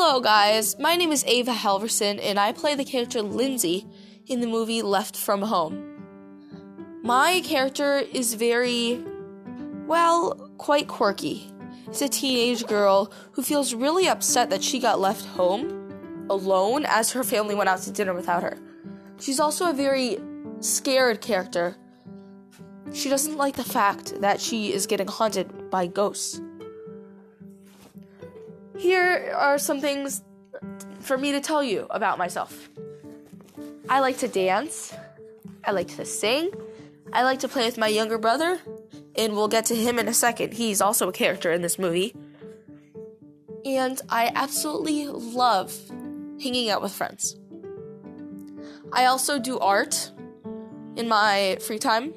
Hello, guys. My name is Ava Halvorsen, and I play the character Lindsay in the movie Left from Home. My character is very, well, quite quirky. It's a teenage girl who feels really upset that she got left home alone as her family went out to dinner without her. She's also a very scared character. She doesn't like the fact that she is getting haunted by ghosts. Here are some things for me to tell you about myself. I like to dance. I like to sing. I like to play with my younger brother, and we'll get to him in a second. He's also a character in this movie. And I absolutely love hanging out with friends. I also do art in my free time.